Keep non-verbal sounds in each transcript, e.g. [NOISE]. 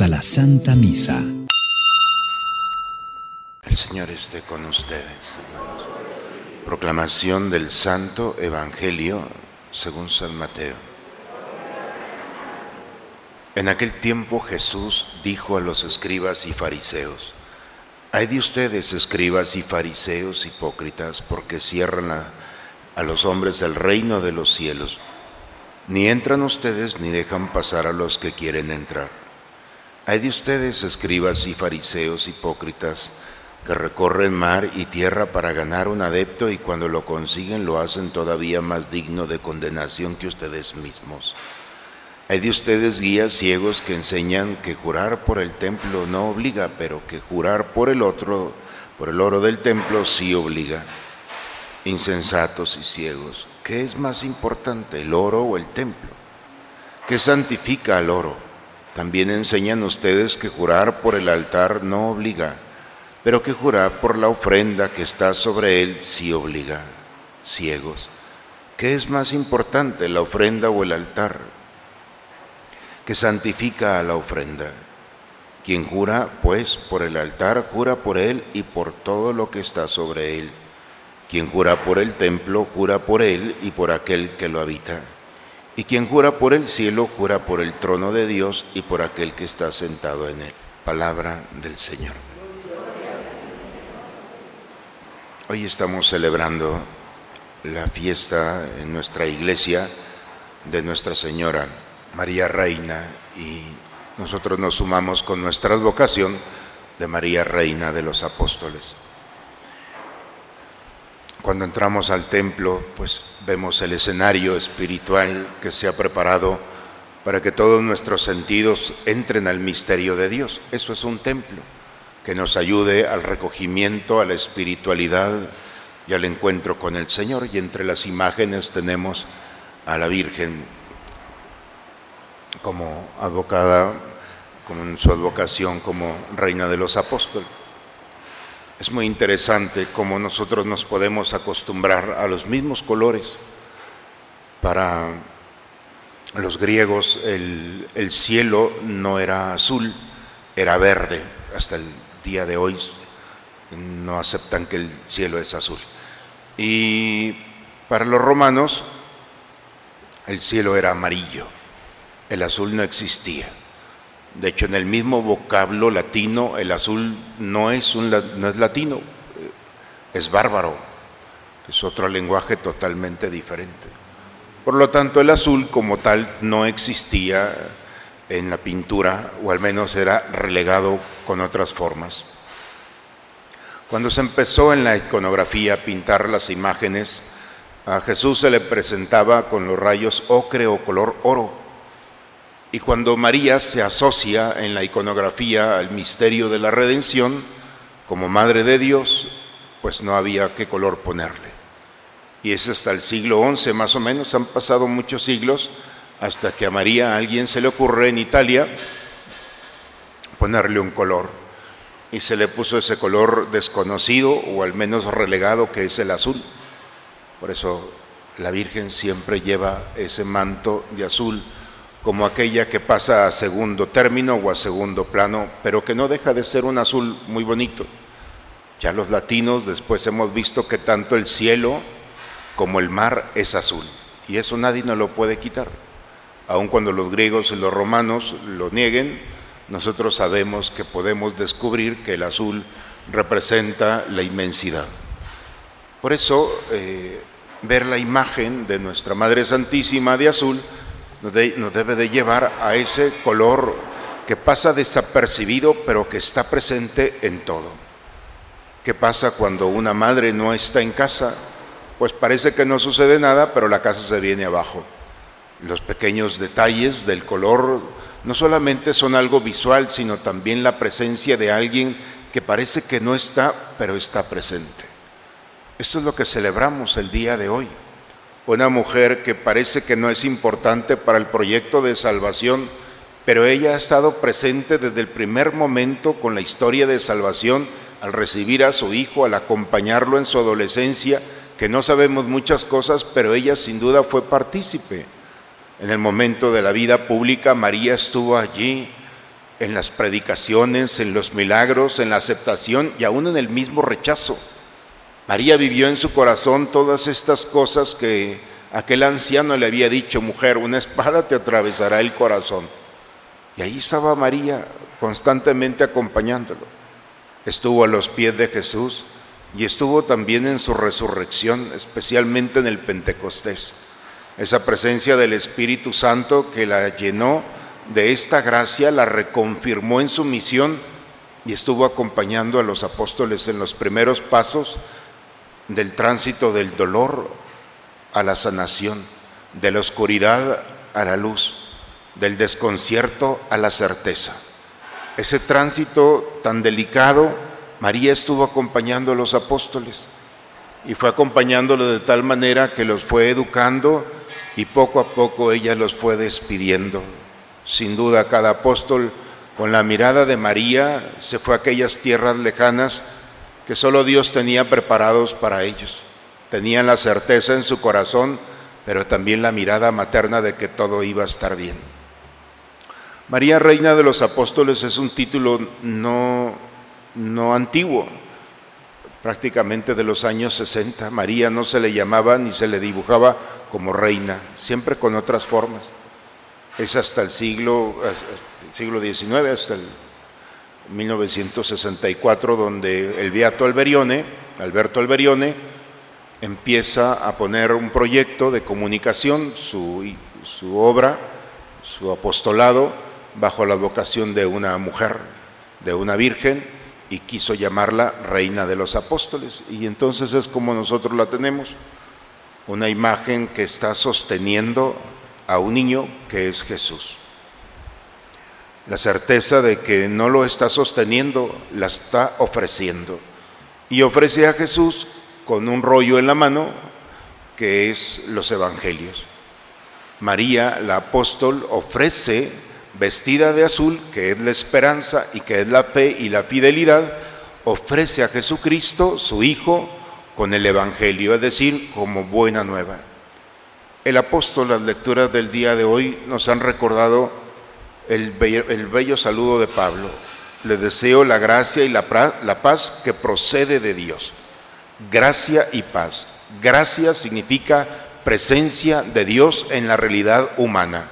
A la Santa Misa. El Señor esté con ustedes, hermanos. Proclamación del Santo Evangelio según San Mateo. En aquel tiempo Jesús dijo a los escribas y fariseos, hay de ustedes, escribas y fariseos hipócritas, porque cierran a, a los hombres el reino de los cielos. Ni entran ustedes ni dejan pasar a los que quieren entrar. Hay de ustedes, escribas y fariseos hipócritas, que recorren mar y tierra para ganar un adepto y cuando lo consiguen lo hacen todavía más digno de condenación que ustedes mismos. Hay de ustedes guías ciegos que enseñan que jurar por el templo no obliga, pero que jurar por el otro, por el oro del templo sí obliga. Insensatos y ciegos. ¿Qué es más importante, el oro o el templo? ¿Qué santifica al oro? También enseñan ustedes que jurar por el altar no obliga, pero que jurar por la ofrenda que está sobre él sí obliga. Ciegos. ¿Qué es más importante, la ofrenda o el altar? Que santifica a la ofrenda. Quien jura, pues, por el altar, jura por él y por todo lo que está sobre él quien jura por el templo, jura por él y por aquel que lo habita. Y quien jura por el cielo, jura por el trono de Dios y por aquel que está sentado en él. Palabra del Señor. Hoy estamos celebrando la fiesta en nuestra iglesia de Nuestra Señora María Reina y nosotros nos sumamos con nuestra vocación de María Reina de los Apóstoles. Cuando entramos al templo, pues vemos el escenario espiritual que se ha preparado para que todos nuestros sentidos entren al misterio de Dios. Eso es un templo que nos ayude al recogimiento, a la espiritualidad y al encuentro con el Señor. Y entre las imágenes tenemos a la Virgen como advocada, con su advocación como reina de los apóstoles. Es muy interesante cómo nosotros nos podemos acostumbrar a los mismos colores. Para los griegos el, el, cielo no era azul, era verde. Hasta el día de hoy no aceptan que el cielo es azul. Y para los romanos el cielo era amarillo, el azul no existía. De hecho, en el mismo vocablo latino, el azul no es, un, no es latino, eh, es bárbaro, es otro lenguaje totalmente diferente. Por lo tanto, el azul como tal no existía en la pintura, o al menos era relegado con otras formas. Cuando se empezó en la iconografía a pintar las imágenes, a Jesús se le presentaba con los rayos ocre o color oro y cuando María se asocia en la iconografía al misterio de la redención, como Madre de Dios, pues no había qué color ponerle. Y es hasta el siglo XI más o menos, han pasado muchos siglos, hasta que a María a alguien se le ocurre en Italia ponerle un color. Y se le puso ese color desconocido o al menos relegado que es el azul. Por eso la Virgen siempre lleva ese manto de azul como aquella que pasa a segundo término o a segundo plano, pero que no deja de ser un azul muy bonito. Ya los latinos después hemos visto que tanto el cielo como el mar es azul, y eso nadie nos lo puede quitar. Aun cuando los griegos y los romanos lo nieguen, nosotros sabemos que podemos descubrir que el azul representa la inmensidad. Por eso, eh, ver la imagen de nuestra Madre Santísima de azul, nos, debe de llevar a ese color que pasa desapercibido, pero que está presente en todo. ¿Qué pasa cuando una madre no está en casa? Pues parece que no sucede nada, pero la casa se viene abajo. Los pequeños detalles del color no solamente son algo visual, sino también la presencia de alguien que parece que no está, pero está presente. Esto es lo que celebramos el día de hoy una mujer que parece que no es importante para el proyecto de salvación, pero ella ha estado presente desde el primer momento con la historia de salvación al recibir a su hijo, al acompañarlo en su adolescencia, que no sabemos muchas cosas, pero ella sin duda fue partícipe. En el momento de la vida pública, María estuvo allí en las predicaciones, en los milagros, en la aceptación y aún en el mismo rechazo. María vivió en su corazón todas estas cosas que aquel anciano le había dicho, mujer, una espada te atravesará el corazón. Y ahí estaba María constantemente acompañándolo. Estuvo a los pies de Jesús y estuvo también en su resurrección, especialmente en el Pentecostés. Esa presencia del Espíritu Santo que la llenó de esta gracia, la reconfirmó en su misión y estuvo acompañando a los apóstoles en los primeros pasos del tránsito del dolor a la sanación, de la oscuridad a la luz, del desconcierto a la certeza. Ese tránsito tan delicado, María estuvo acompañando a los apóstoles y fue acompañándolos de tal manera que los fue educando y poco a poco ella los fue despidiendo. Sin duda, cada apóstol con la mirada de María se fue a aquellas tierras lejanas que solo Dios tenía preparados para ellos. Tenían la certeza en su corazón, pero también la mirada materna de que todo iba a estar bien. María Reina de los Apóstoles es un título no, no antiguo, prácticamente de los años 60. María no se le llamaba ni se le dibujaba como reina, siempre con otras formas. Es hasta el siglo, siglo XIX, hasta el 1964, donde el Beato Alberione, Alberto Alberione, empieza a poner un proyecto de comunicación, su, su obra, su apostolado, bajo la vocación de una mujer, de una virgen, y quiso llamarla Reina de los Apóstoles. Y entonces es como nosotros la tenemos, una imagen que está sosteniendo a un niño que es Jesús la certeza de que no lo está sosteniendo, la está ofreciendo. Y ofrece a Jesús con un rollo en la mano que es los evangelios. María, la apóstol, ofrece vestida de azul, que es la esperanza y que es la fe y la fidelidad, ofrece a Jesucristo, su Hijo, con el Evangelio, es decir, como buena nueva. El apóstol, las lecturas del día de hoy nos han recordado el bello, saludo de Pablo. Le deseo la gracia y la, paz que procede de Dios. Gracia y paz. Gracia significa presencia de Dios en la realidad humana.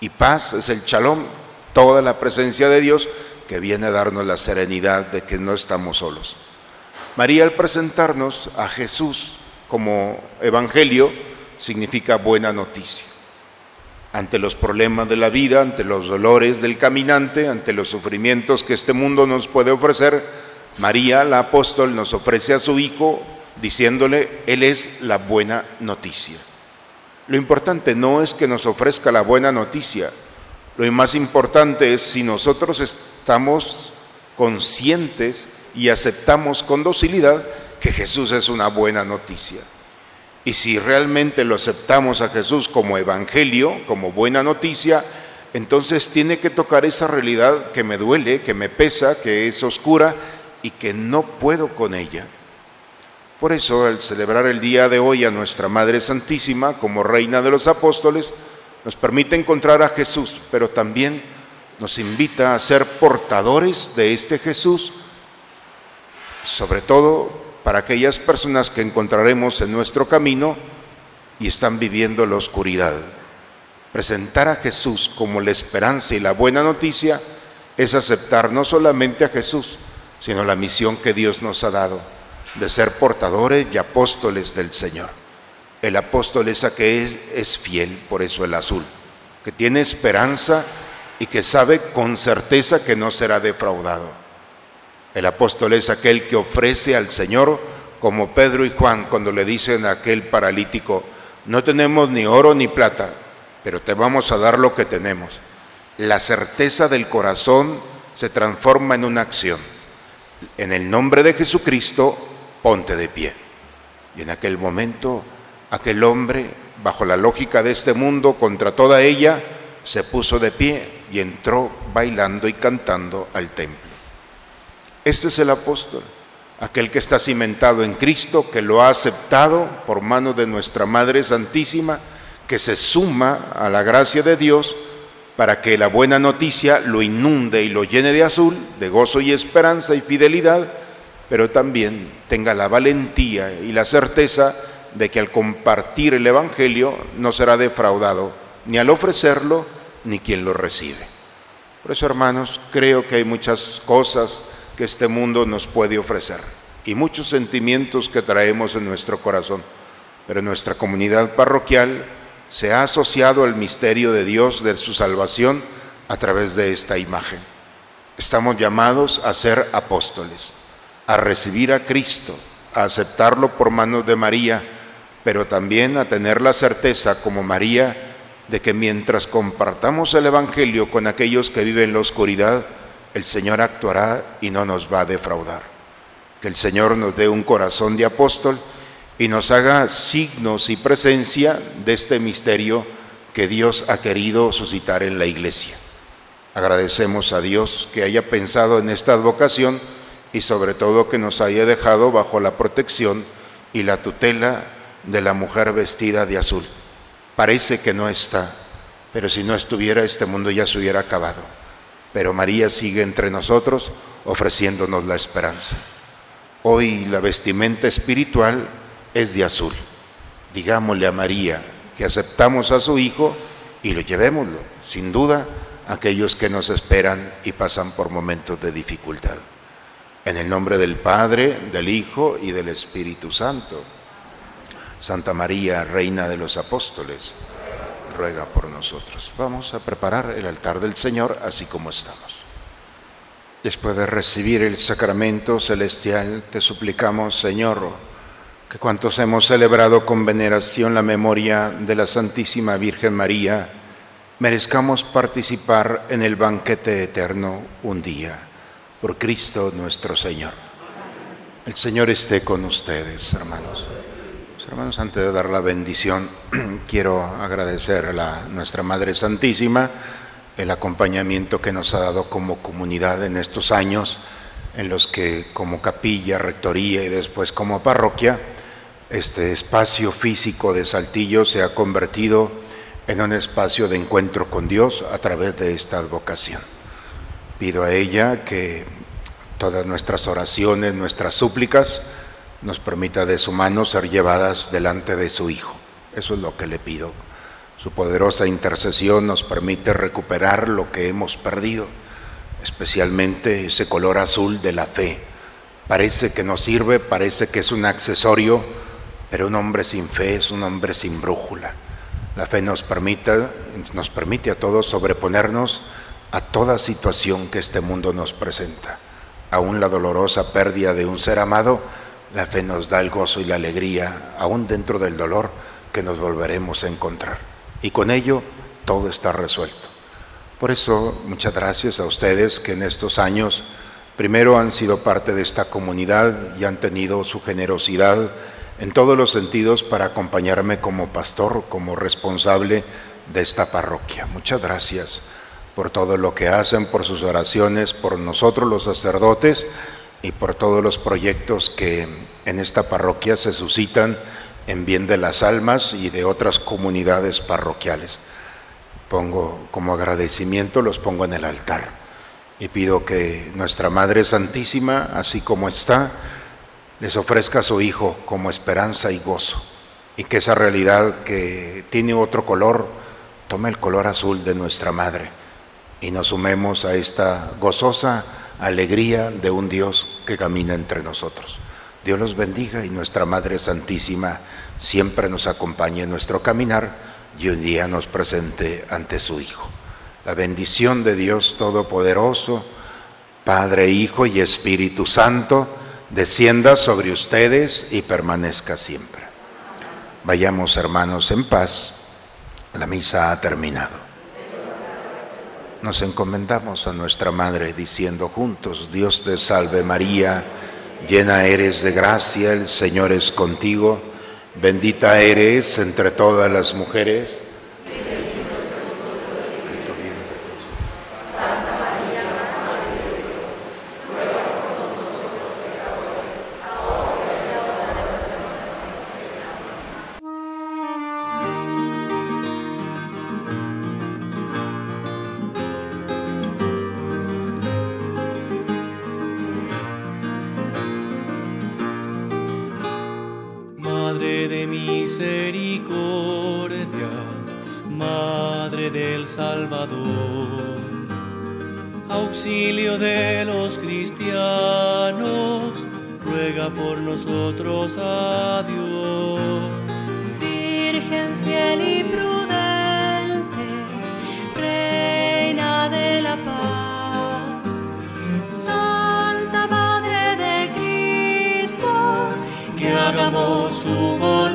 Y paz es el chalón, toda la presencia de Dios que viene a darnos la serenidad de que no estamos solos. María al presentarnos a Jesús como evangelio significa buena noticia ante los problemas de la vida, ante los dolores del caminante, ante los sufrimientos que este mundo nos puede ofrecer, María, la apóstol, nos ofrece a su Hijo diciéndole, Él es la buena noticia. Lo importante no es que nos ofrezca la buena noticia, lo más importante es si nosotros estamos conscientes y aceptamos con docilidad que Jesús es una buena noticia. Y si realmente lo aceptamos a Jesús como evangelio, como buena noticia, entonces tiene que tocar esa realidad que me duele, que me pesa, que es oscura y que no puedo con ella. Por eso, al celebrar el día de hoy a nuestra Madre Santísima como Reina de los Apóstoles, nos permite encontrar a Jesús, pero también nos invita a ser portadores de este Jesús, sobre todo para aquellas personas que encontraremos en nuestro camino y están viviendo la oscuridad. Presentar a Jesús como la esperanza y la buena noticia es aceptar no solamente a Jesús, sino la misión que Dios nos ha dado de ser portadores y apóstoles del Señor. El apóstol es a que es, es fiel, por eso el azul, que tiene esperanza y que sabe con certeza que no será defraudado. El apóstol es aquel que ofrece al Señor, como Pedro y Juan cuando le dicen a aquel paralítico, no tenemos ni oro ni plata, pero te vamos a dar lo que tenemos. La certeza del corazón se transforma en una acción. En el nombre de Jesucristo, ponte de pie. Y en aquel momento, aquel hombre, bajo la lógica de este mundo, contra toda ella, se puso de pie y entró bailando y cantando al templo. Este es el apóstol, aquel que está cimentado en Cristo, que lo ha aceptado por mano de nuestra Madre Santísima, que se suma a la gracia de Dios para que la buena noticia lo inunde y lo llene de azul, de gozo y esperanza y fidelidad, pero también tenga la valentía y la certeza de que al compartir el Evangelio no será defraudado ni al ofrecerlo ni quien lo recibe. Por eso, hermanos, creo que hay muchas cosas que este mundo nos puede ofrecer y muchos sentimientos que traemos en nuestro corazón, pero nuestra comunidad parroquial se ha asociado al misterio de Dios, de su salvación, a través de esta imagen. Estamos llamados a ser apóstoles, a recibir a Cristo, a aceptarlo por manos de María, pero también a tener la certeza, como María, de que mientras compartamos el Evangelio con aquellos que viven en la oscuridad, el Señor actuará y no nos va a defraudar. Que el Señor nos dé un corazón de apóstol y nos haga signos y presencia de este misterio que Dios ha querido suscitar en la iglesia. Agradecemos a Dios que haya pensado en esta vocación y sobre todo que nos haya dejado bajo la protección y la tutela de la mujer vestida de azul. Parece que no está, pero si no estuviera este mundo ya se hubiera acabado. Pero María sigue entre nosotros ofreciéndonos la esperanza. Hoy la vestimenta espiritual es de azul. Digámosle a María que aceptamos a su Hijo y lo llevémoslo, sin duda, a aquellos que nos esperan y pasan por momentos de dificultad. En el nombre del Padre, del Hijo y del Espíritu Santo. Santa María, Reina de los Apóstoles, ruega por nosotros. Vamos a preparar el altar del Señor así como estamos. Después de recibir el sacramento celestial, te suplicamos, Señor, que cuantos hemos celebrado con veneración la memoria de la Santísima Virgen María, merezcamos participar en el banquete eterno un día, por Cristo nuestro Señor. El Señor esté con ustedes, hermanos. Hermanos, antes de dar la bendición, [CLEARS THROAT] quiero agradecer a nuestra Madre Santísima el acompañamiento que nos ha dado como comunidad en estos años en los que como capilla, rectoría y después como parroquia, este espacio físico de Saltillo se ha convertido en un espacio de encuentro con Dios a través de esta advocación. Pido a ella que todas nuestras oraciones, nuestras súplicas, nos permita de su mano ser llevadas delante de su Hijo. Eso es lo que le pido. Su poderosa intercesión nos permite recuperar lo que hemos perdido, especialmente ese color azul de la fe. Parece que nos sirve, parece que es un accesorio, pero un hombre sin fe es un hombre sin brújula. La fe nos permite, nos permite a todos sobreponernos a toda situación que este mundo nos presenta. Aún la dolorosa pérdida de un ser amado la fe nos da el gozo y la alegría, aún dentro del dolor, que nos volveremos a encontrar. Y con ello todo está resuelto. Por eso, muchas gracias a ustedes que en estos años primero han sido parte de esta comunidad y han tenido su generosidad en todos los sentidos para acompañarme como pastor, como responsable de esta parroquia. Muchas gracias por todo lo que hacen, por sus oraciones, por nosotros los sacerdotes y por todos los proyectos que en esta parroquia se suscitan en bien de las almas y de otras comunidades parroquiales. Pongo como agradecimiento, los pongo en el altar y pido que nuestra Madre Santísima, así como está, les ofrezca a su Hijo como esperanza y gozo y que esa realidad que tiene otro color tome el color azul de nuestra Madre y nos sumemos a esta gozosa alegría de un Dios que camina entre nosotros. Dios los bendiga y nuestra Madre Santísima siempre nos acompañe en nuestro caminar y un día nos presente ante su Hijo. La bendición de Dios Todopoderoso, Padre, Hijo y Espíritu Santo, descienda sobre ustedes y permanezca siempre. Vayamos hermanos en paz. La misa ha terminado nos encomendamos a nuestra Madre diciendo juntos, Dios te salve María, llena eres de gracia, el Señor es contigo, bendita eres entre todas las mujeres Madre del Salvador, auxilio de los cristianos, ruega por nosotros a Dios. Virgen fiel y prudente, Reina de la paz, Santa Madre de Cristo, que hagamos su voluntad